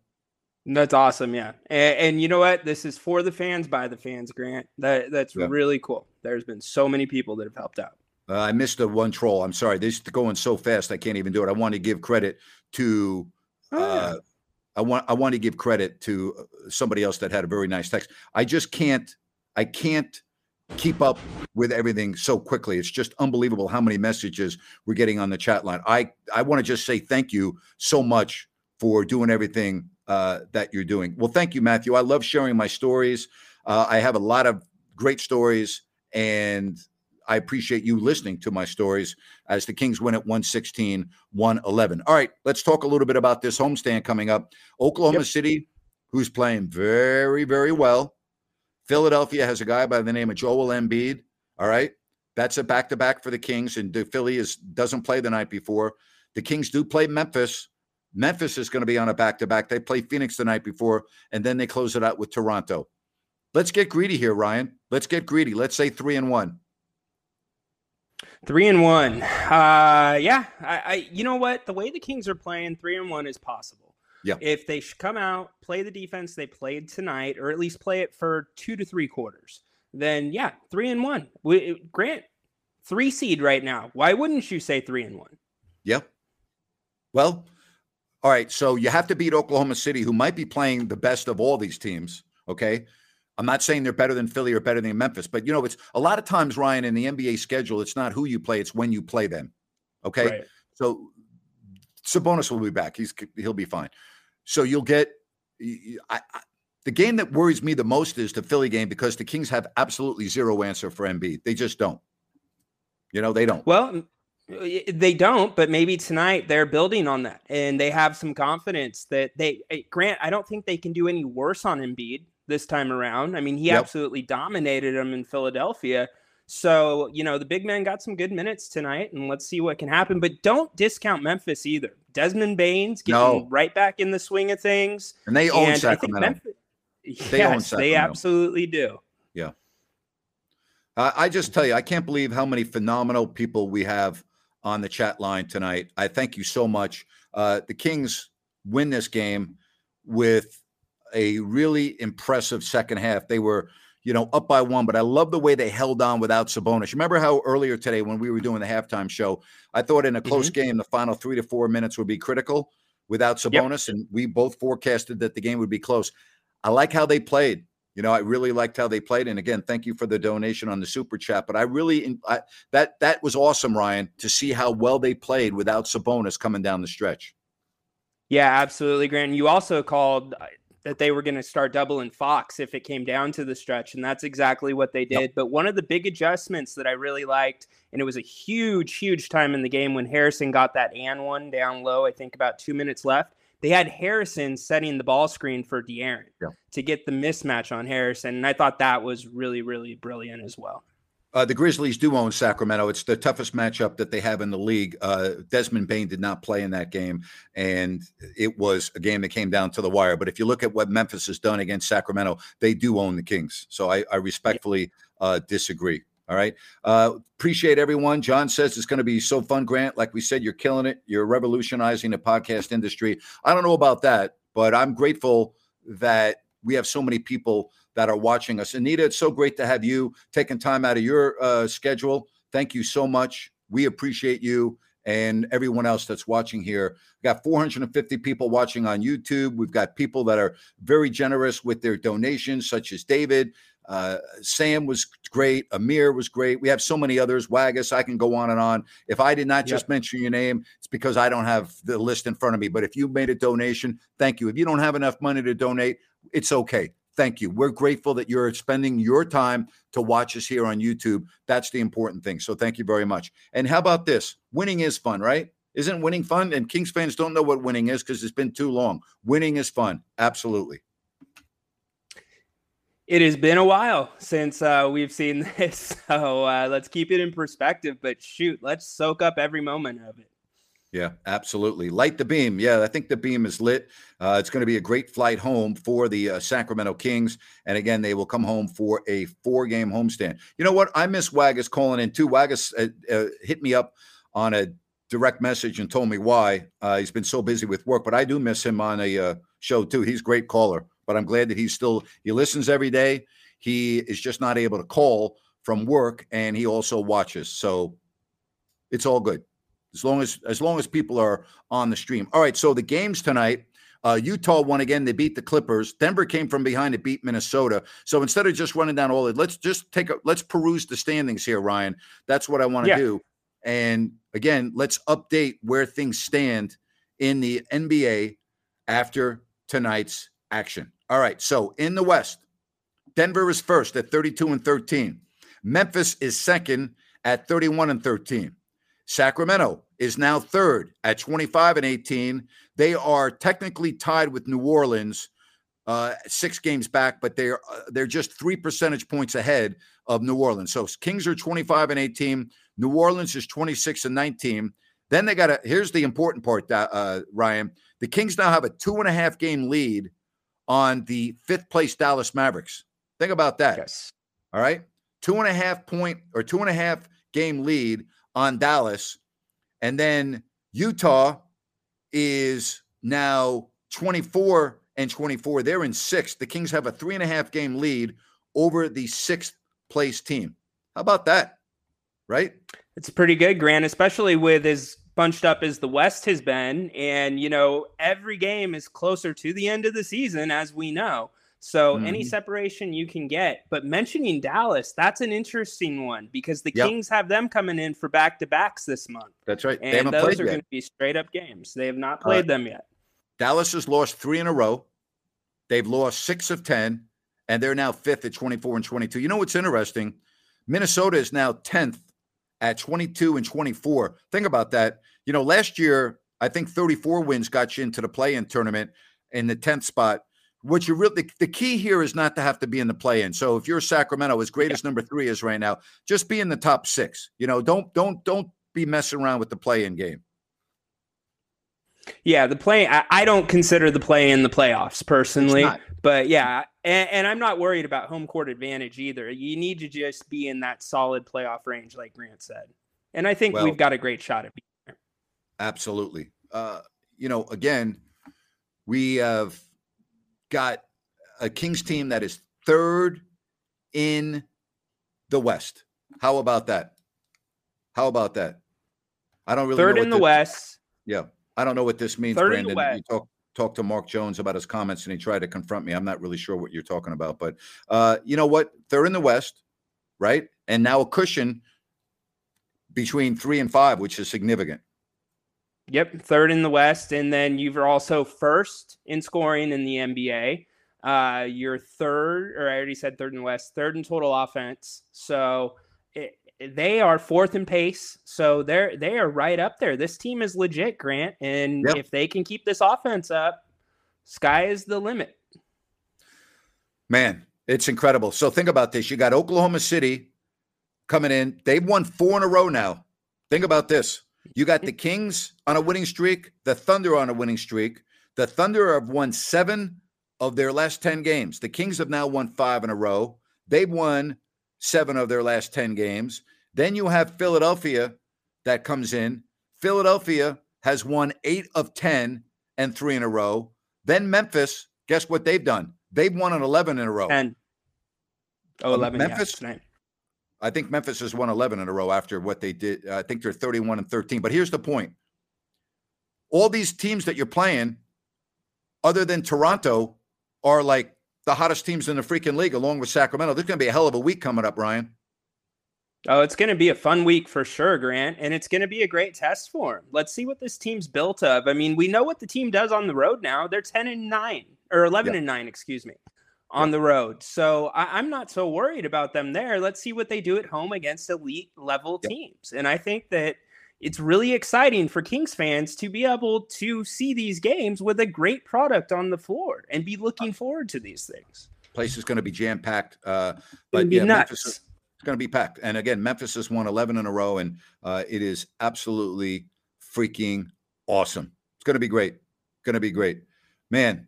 That's awesome, yeah. And, and you know what? This is for the fans, by the fans, Grant. That that's Yeah. really cool. There's been so many people that have helped out. Uh, I missed the one troll. I'm sorry. This is going so fast. I can't even do it. I want to give credit to. Oh, yeah. Uh, I want. I want to give credit to uh, somebody else that had a very nice text. I just can't. I can't keep up with everything so quickly. It's just unbelievable how many messages we're getting on the chat line. I I want to just say thank you so much for doing everything uh, that you're doing. Well, thank you, Matthew. I love sharing my stories. Uh, I have a lot of great stories, and I appreciate you listening to my stories as the Kings win at 116, 111. All right, let's talk a little bit about this homestand coming up. Oklahoma Yep. City, who's playing very, very well. Philadelphia has a guy by the name of Joel Embiid. All right. That's a back to back for the Kings, and the Philly is doesn't play the night before. The Kings do play Memphis. Memphis is going to be on a back to back. They play Phoenix the night before, and then they close it out with Toronto. Let's get greedy here, Ryan. Let's get greedy. Let's say three and one. Three and one. Uh, yeah. I, I, you know what? The way the Kings are playing, three and one is possible. Yeah. If they come out, play the defense they played tonight, or at least play it for two to three quarters, then yeah, three and one. We, Grant, three seed right now. Why wouldn't you say three and one? Yep. Well, all right. So you have to beat Oklahoma City, who might be playing the best of all these teams. Okay. I'm not saying they're better than Philly or better than Memphis, but you know, it's a lot of times, Ryan, in the NBA schedule, it's not who you play, it's when you play them. Okay. Right. So Sabonis will be back. He's he'll be fine. So you'll get I, I- the game that worries me the most is the Philly game because the Kings have absolutely zero answer for Embiid. They just don't. You know, they don't. Well, they don't, but maybe tonight they're building on that and they have some confidence that they eh, Grant, I don't think they can do any worse on Embiid this time around. I mean, he Yep. absolutely dominated them in Philadelphia. So, you know, the big man got some good minutes tonight and let's see what can happen, but don't discount Memphis either. Desmond Bane's getting No. right back in the swing of things. And they own and Sacramento. Memphis, They own yes, they absolutely do. Yeah. I I just tell you, I can't believe how many phenomenal people we have on the chat line tonight. I thank you so much. Uh, the Kings win this game with a really impressive second half. They were, you know, up by one, but I love the way they held on without Sabonis. Remember how earlier today when we were doing the halftime show, I thought in a close game, the final three to four minutes would be critical. without Sabonis, and we both forecasted that the game would be close. I like how they played. You know, I really liked how they played. And again, thank you for the donation on the super chat. But I really I, that that was awesome, Ryan, to see how well they played without Sabonis coming down the stretch. Yeah, absolutely, Grant. You also called uh, that they were going to start doubling Fox if it came down to the stretch, and that's exactly what they did. Yep. But one of the big adjustments that I really liked, and it was a huge, huge time in the game when Harrison got that and one down low. I think about two minutes left they had Harrison setting the ball screen for De'Aaron yeah. to get the mismatch on Harrison. And I thought that was really, really brilliant as well. Uh, the Grizzlies do own Sacramento. It's the toughest matchup that they have in the league. Uh, Desmond Bane did not play in that game, and it was a game that came down to the wire. But if you look at what Memphis has done against Sacramento, they do own the Kings. So I, I respectfully uh, disagree. All right. Uh, appreciate everyone. John says it's going to be so fun, Grant. Like we said, you're killing it. You're revolutionizing the podcast industry. I don't know about that, but I'm grateful that we have so many people that are watching us. Anita, it's so great to have you taking time out of your uh, schedule. Thank you so much. We appreciate you and everyone else that's watching here. We've got 450 people watching on YouTube. We've got people that are very generous with their donations, such as David. Uh, Sam was great. Amir was great. We have so many others. Wagus, I can go on and on. If I did not just yep. mention your name, it's because I don't have the list in front of me. But if you made a donation, thank you. If you don't have enough money to donate, it's okay. Thank you. We're grateful that you're spending your time to watch us here on YouTube. That's the important thing. So thank you very much. And how about this? Winning is fun, right? Isn't winning fun? And Kings fans don't know what winning is because it's been too long. Winning is fun. Absolutely. It has been a while since uh, we've seen this, so uh, let's keep it in perspective. But shoot, let's soak up every moment of it. Yeah, absolutely. Light the beam. Yeah, I think the beam is lit. Uh, it's going to be a great flight home for the uh, Sacramento Kings. And again, they will come home for a four game homestand. You know what? I miss Wagus calling in too. Wagus uh, uh, hit me up on a direct message and told me why. he's been so busy with work, but I do miss him on a show too. He's a great caller but I'm glad that he's still he listens every day. He is just not able to call from work, and he also watches. So it's all good as long as as long as people are on the stream. All right. So the games tonight. Uh, Utah won again. They beat the Clippers. Denver came from behind to beat Minnesota. So instead of just running down all it, let's just take a let's peruse the standings here, Ryan. That's what I want to yeah. do. And again, let's update where things stand in the NBA after tonight's action. All right. So in the West, Denver is first at 32 and 13. Memphis is second at 31 and 13. Sacramento is now third at 25 and 18. They are technically tied with New Orleans, uh, six games back, but they're uh, they're just three percentage points ahead of New Orleans. So Kings are 25 and 18. New Orleans is 26 and 19. Then they got a. Here's the important part, uh, Ryan. The Kings now have a two and a half game lead on the fifth place Dallas Mavericks. Think about that. Yes. All right. Two and a half point or two and a half game lead on Dallas. And then Utah is now 24 and 24. They're in sixth. The Kings have a three and a half game lead over the sixth place team. How about that? Right? It's pretty good, Grant, especially with as bunched up as the West has been. And, you know, every game is closer to the end of the season, as we know. So mm-hmm. any separation you can get. But mentioning Dallas, that's an interesting one because the yep. Kings have them coming in for back to backs this month. That's right. And those are going to be straight up games. They have not played uh, them yet. Dallas has lost three in a row. They've lost six of 10, and they're now fifth at 24 and 22. You know what's interesting? Minnesota is now 10th at 22 and 24. Think about that. You know, last year, I think 34 wins got you into the play in tournament in the 10th spot. What you really, the, the, key here is not to have to be in the play in. So if you're Sacramento, as great as number three is right now, just be in the top six. You know, don't, don't, don't be messing around with the play in game. Yeah, the play. I, I, don't consider the play in the playoffs personally, but yeah, and, and, I'm not worried about home court advantage either. You need to just be in that solid playoff range, like Grant said, and I think well, we've got a great shot at being there. Absolutely. Uh, you know, again, we have got a Kings team that is third in the West. How about that? How about that? I don't really third in the West. Yeah. I don't know what this means, Third Brandon. You talk talk to Mark Jones about his comments, and he tried to confront me. I'm not really sure what you're talking about, but uh, you know what? They're in the West, right? And now a cushion between three and five, which is significant. Yep, third in the West, and then you're also first in scoring in the NBA. Uh, you're third, or I already said third in the West, third in total offense. So it, they are fourth in pace. So they're they are right up there. This team is legit, Grant, and Yep. if they can keep this offense up, sky is the limit. Man, it's incredible. So think about this. You got Oklahoma City coming in. They've won four in a row now. Think about this. You got the Kings on a winning streak, the Thunder on a winning streak. The Thunder have won seven of their last 10 games. The Kings have now won five in a row. They've won seven of their last 10 games. Then you have Philadelphia that comes in. Philadelphia has won eight of 10 and three in a row. Then Memphis, guess what they've done? They've won an 11 in a row. And oh, Um, 11, Memphis? tonight. I think Memphis has won 11 in a row after what they did. I think they're 31 and 13. But here's the point all these teams that you're playing, other than Toronto, are like the hottest teams in the freaking league, along with Sacramento. There's going to be a hell of a week coming up, Ryan. Oh, it's going to be a fun week for sure, Grant, and it's going to be a great test for him. Let's see what this team's built of. I mean, we know what the team does on the road now. They're 10 and 9 or 11 Yeah. and 9, excuse me, on the road. So I, I'm not so worried about them there. Let's see what they do at home against elite level Yep. teams. And I think that it's really exciting for Kings fans to be able to see these games with a great product on the floor and be looking forward to these things. Place is going to be jam packed. Uh, but be yeah, nuts. Memphis is it's going to be packed. And again, Memphis has won 11 in a row, and uh, it is absolutely freaking awesome. It's going to be great. Going to be great. Man,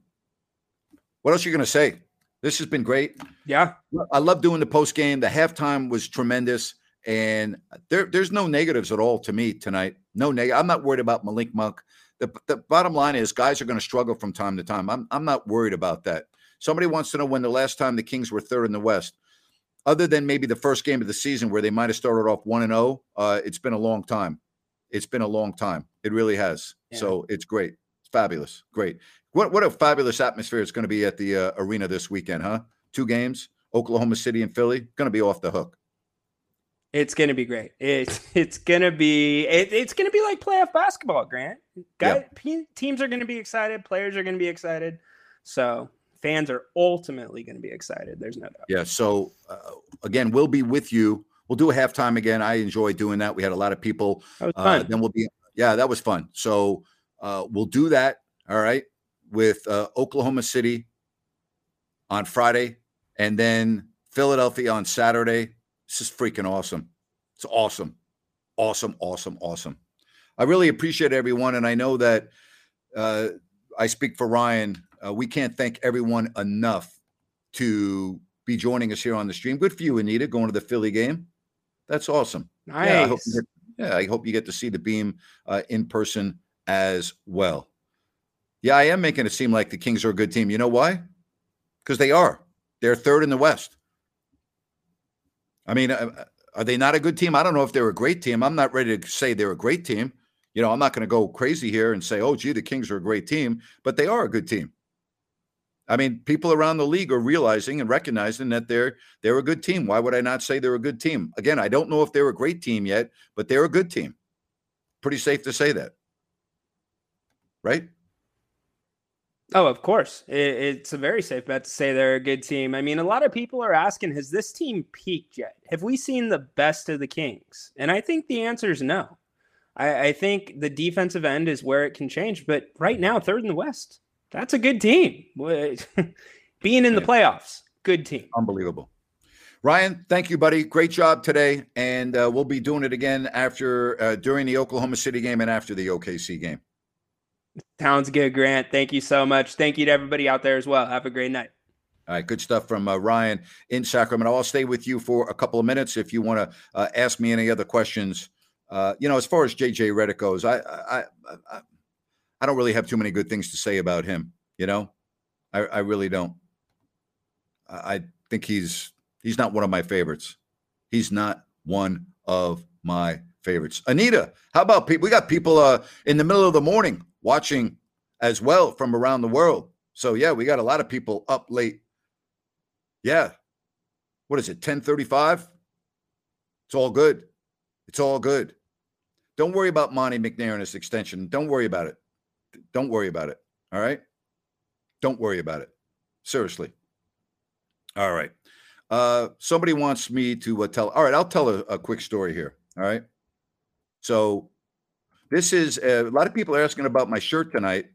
what else are you going to say? This has been great. yeah. I love doing the post game. The halftime was tremendous, and there, there's no negatives at all to me tonight. No negative. I'm not worried about Malik Monk. The, the bottom line is guys are going to struggle from time to time. I'm I'm not worried about that. Somebody wants to know when the last time the Kings were third in the West, other than maybe the first game of the season where they might have started off one and zero. Uh, it's been a long time. It's been a long time. It really has. Yeah. So it's great. It's fabulous. Great. What what a fabulous atmosphere it's going to be at the uh, arena this weekend, huh? Two games, Oklahoma City and Philly, going to be off the hook. It's gonna be great. It's it's gonna be it, it's gonna be like playoff basketball, Grant. Guy, pe- teams are gonna be excited. Players are gonna be excited. So fans are ultimately gonna be excited. There's no doubt. Yeah. So uh, again, we'll be with you. We'll do a halftime again. I enjoy doing that. We had a lot of people. That was Uh, fun. then we'll be. Yeah, that was fun. So uh, we'll do that. All right, with uh, Oklahoma City on Friday, and then Philadelphia on Saturday. This is freaking awesome. It's awesome, awesome, awesome, awesome. I really appreciate everyone, and I know that uh, I speak for Ryan. Uh, we can't thank everyone enough to be joining us here on the stream. Good for you, Anita, going to the Philly game. That's awesome. nice. Yeah, I hope you get, yeah, I hope you get to see the beam uh, in person as well. Yeah, I am making it seem like the Kings are a good team. You know why? Because they are. They're third in the West. I mean, uh, are they not a good team? I don't know if they're a great team. I'm not ready to say they're a great team. You know, I'm not going to go crazy here and say, "Oh, gee, the Kings are a great team," but they are a good team. I mean, people around the league are realizing and recognizing that they're they're a good team. Why would I not say they're a good team? Again, I don't know if they're a great team yet, but they're a good team. Pretty safe to say that. Right? Oh, of course. It, it's a very safe bet to say they're a good team. I mean, a lot of people are asking, has this team peaked yet? Have we seen the best of the Kings? And I think the answer is no. I, I think the defensive end is where it can change. But right now, third in the West, that's a good team. Being in the playoffs, good team. Unbelievable. Ryan, thank you, buddy. Great job today. And uh, we'll be doing it again after uh, during the Oklahoma City game and after the OKC game. Sounds good, Grant. Thank you so much. Thank you to everybody out there as well. Have a great night. All right, good stuff from uh, Ryan in Sacramento. I'll stay with you for a couple of minutes if you want to uh, ask me any other questions. Uh, you know, as far as JJ Redick goes, I, I I I don't really have too many good things to say about him. You know, I, I really don't. I, I think he's he's not one of my favorites. He's not one of my favorites. Anita, how about people? We got people uh, in the middle of the morning watching as well from around the world. So yeah, we got a lot of people up late. Yeah. What is it? 1035? It's all good. It's all good. Don't worry about Monte McNair and his extension. Don't worry about it. Don't worry about it. All right. Don't worry about it. Seriously. All right. Uh, somebody wants me to uh, tell. All right, I'll tell a, a quick story here. All right. So, this is uh, a lot of people are asking about my shirt tonight.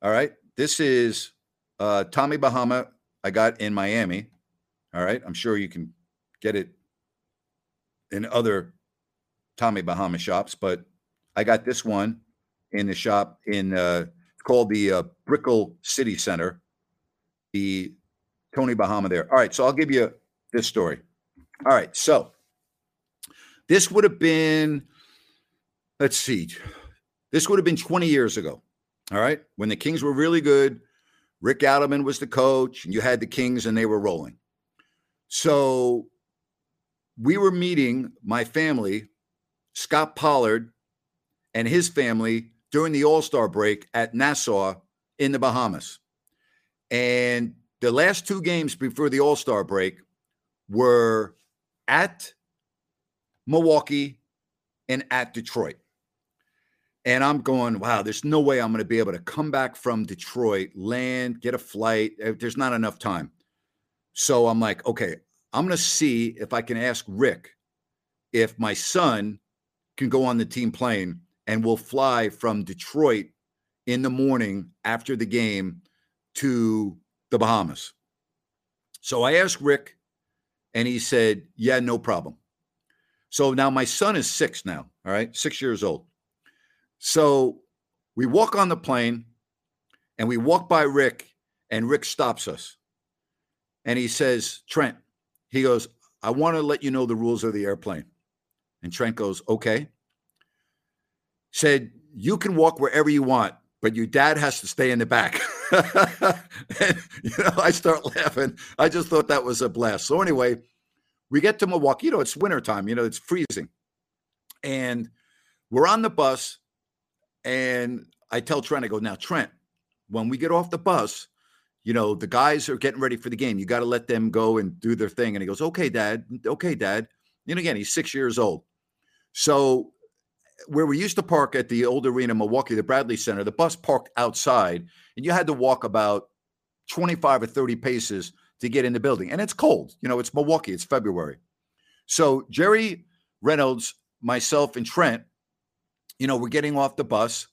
All right. This is uh, Tommy Bahama I got in Miami. All right. I'm sure you can get it in other Tommy Bahama shops, but I got this one in the shop in uh, called the uh, Brickell City Center. The Tony Bahama there. All right, so I'll give you this story. All right, so this would have been, let's see, this would have been 20 years ago. All right, when the Kings were really good, Rick Adelman was the coach, and you had the Kings, and they were rolling. So we were meeting my family, Scott Pollard, and his family during the All Star break at Nassau in the Bahamas. And the last two games before the All Star break were at Milwaukee and at Detroit. And I'm going, wow, there's no way I'm going to be able to come back from Detroit, land, get a flight. Eh, there's not enough time. So I'm like, okay, I'm going to see if I can ask Rick if my son can go on the team plane and we'll fly from Detroit in the morning after the game to the Bahamas. So I asked Rick, and he said, Yeah, no problem. So now my son is six now, all right, six years old. So we walk on the plane and we walk by Rick, and Rick stops us. And he says, Trent, he goes, I want to let you know the rules of the airplane. And Trent goes, Okay. Said, You can walk wherever you want, but your dad has to stay in the back. and, you know, I start laughing. I just thought that was a blast. So anyway, we get to Milwaukee. You know, it's wintertime, you know, it's freezing. And we're on the bus, and I tell Trent, I go, now, Trent, when we get off the bus, you know, the guys are getting ready for the game. You got to let them go and do their thing. And he goes, okay, dad. Okay, dad. And again, he's six years old. So where we used to park at the old arena Milwaukee, the Bradley Center, the bus parked outside, and you had to walk about 25 or 30 paces to get in the building. And it's cold. You know, it's Milwaukee, it's February. So Jerry Reynolds, myself, and Trent, you know, we're getting off the bus.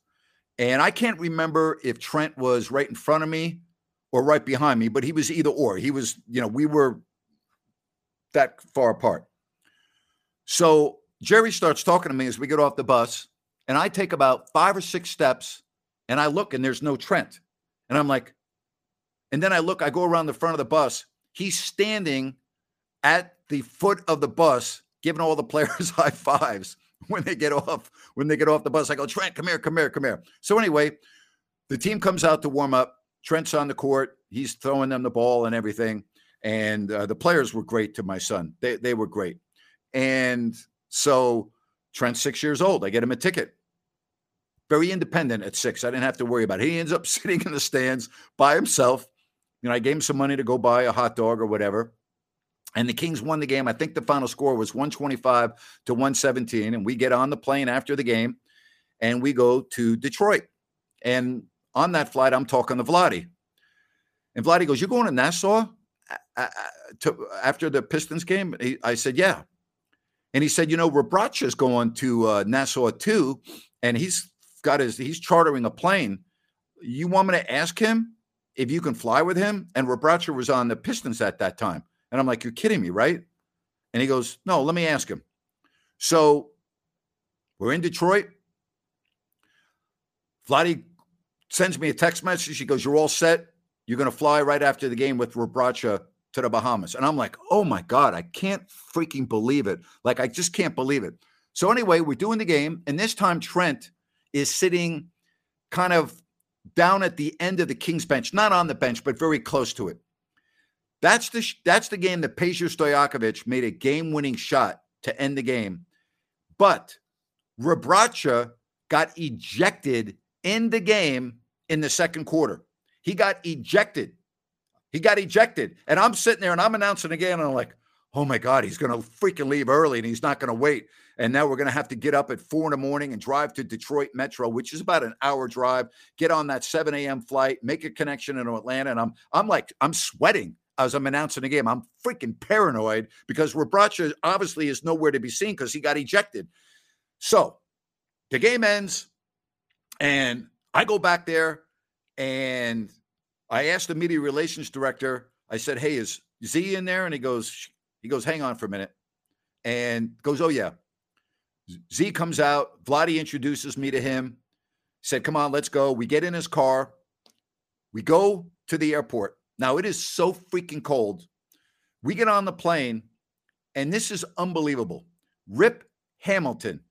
And I can't remember if Trent was right in front of me or right behind me, but he was either or. He was, you know, we were that far apart. So Jerry starts talking to me as we get off the bus, and I take about five or six steps, and I look, and there's no Trent. And I'm like, and then I look, I go around the front of the bus. He's standing at the foot of the bus, giving all the players high fives when they get off. When they get off the bus, I go, Trent, come here, come here, come here. So anyway, the team comes out to warm up. Trent's on the court. He's throwing them the ball and everything. And uh, the players were great to my son. They they were great. And so Trent's six years old. I get him a ticket. Very independent at six. I didn't have to worry about it. He ends up sitting in the stands by himself. You know, I gave him some money to go buy a hot dog or whatever. And the Kings won the game. I think the final score was 125 to 117. And we get on the plane after the game and we go to Detroit. And on that flight, I'm talking to Vlade. And Vlade goes, You going to Nassau to, after the Pistons game? I said, Yeah. And he said, you know, is going to uh, Nassau too, and he's got his he's chartering a plane. You want me to ask him if you can fly with him? And Rebraca was on the Pistons at that time. And I'm like, you're kidding me, right? And he goes, no, let me ask him. So we're in Detroit. Vlade sends me a text message. He goes, you're all set. You're going to fly right after the game with Rebraca to the Bahamas. And I'm like, oh my God, I can't freaking believe it. Like, I just can't believe it. So, anyway, we're doing the game. And this time, Trent is sitting kind of down at the end of the Kings bench, not on the bench, but very close to it. That's the that's the game that Peja Stojakovic made a game-winning shot to end the game. But Rebraca got ejected in the game in the second quarter. He got ejected. He got ejected. And I'm sitting there and I'm announcing again. And I'm like, oh my God, he's going to freaking leave early and he's not going to wait. And now we're going to have to get up at four in the morning and drive to Detroit Metro, which is about an hour drive, get on that 7 a.m. flight, make a connection in Atlanta. And I'm I'm like, I'm sweating as I'm announcing the game. I'm freaking paranoid because Rebraca obviously is nowhere to be seen because he got ejected. So the game ends, and I go back there and I asked the media relations director, I said, Hey, is Z in there? And he goes, he goes, hang on for a minute. And goes, Oh, yeah. Z comes out. Vlade introduces me to him. Said, Come on, let's go. We get in his car. We go to the airport. Now it is so freaking cold. We get on the plane, and this is unbelievable. Rip Hamilton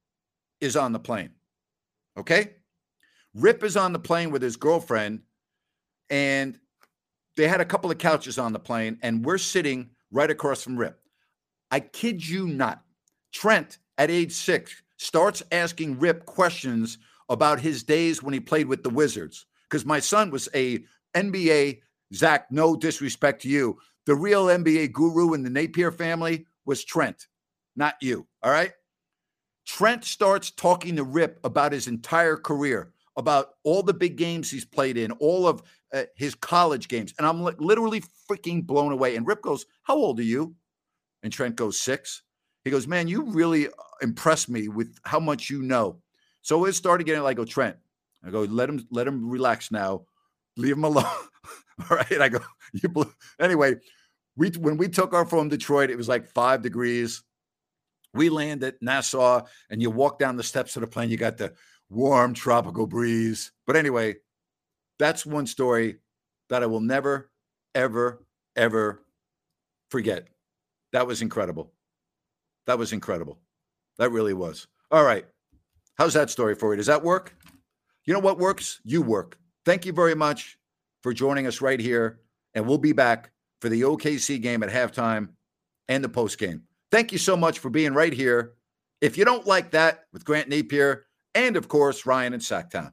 is on the plane. Okay. Rip is on the plane with his girlfriend, and they had a couple of couches on the plane, and we're sitting right across from Rip. I kid you not. Trent, at age six, starts asking Rip questions about his days when he played with the Wizards. Because my son was a NBA, Zach, no disrespect to you. The real NBA guru in the Napear family was Trent, not you. All right. Trent starts talking to Rip about his entire career, about all the big games he's played in, all of uh, his college games. And I'm li- literally freaking blown away. And Rip goes, How old are you? And Trent goes, Six. He goes, Man, you really uh, impressed me with how much you know. So it started getting like, go, Trent. I go, let him let him relax now. Leave him alone. All right. I go, you blew. Anyway, we when we took off from Detroit, it was like five degrees. We land at Nassau, and you walk down the steps of the plane. You got the warm tropical breeze. But anyway, that's one story that I will never, ever, ever forget. That was incredible. That was incredible. That really was. All right. How's that story for you? Does that work? You know what works? You work. Thank you very much for joining us right here. And we'll be back for the OKC game at halftime and the post game. Thank you so much for being right here. If you don't like that with Grant Napear and, of course, Ryan and Sacktown.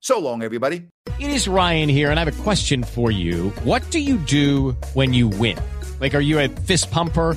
So long, everybody. It is Ryan here, and I have a question for you. What do you do when you win? Like, are you a fist pumper?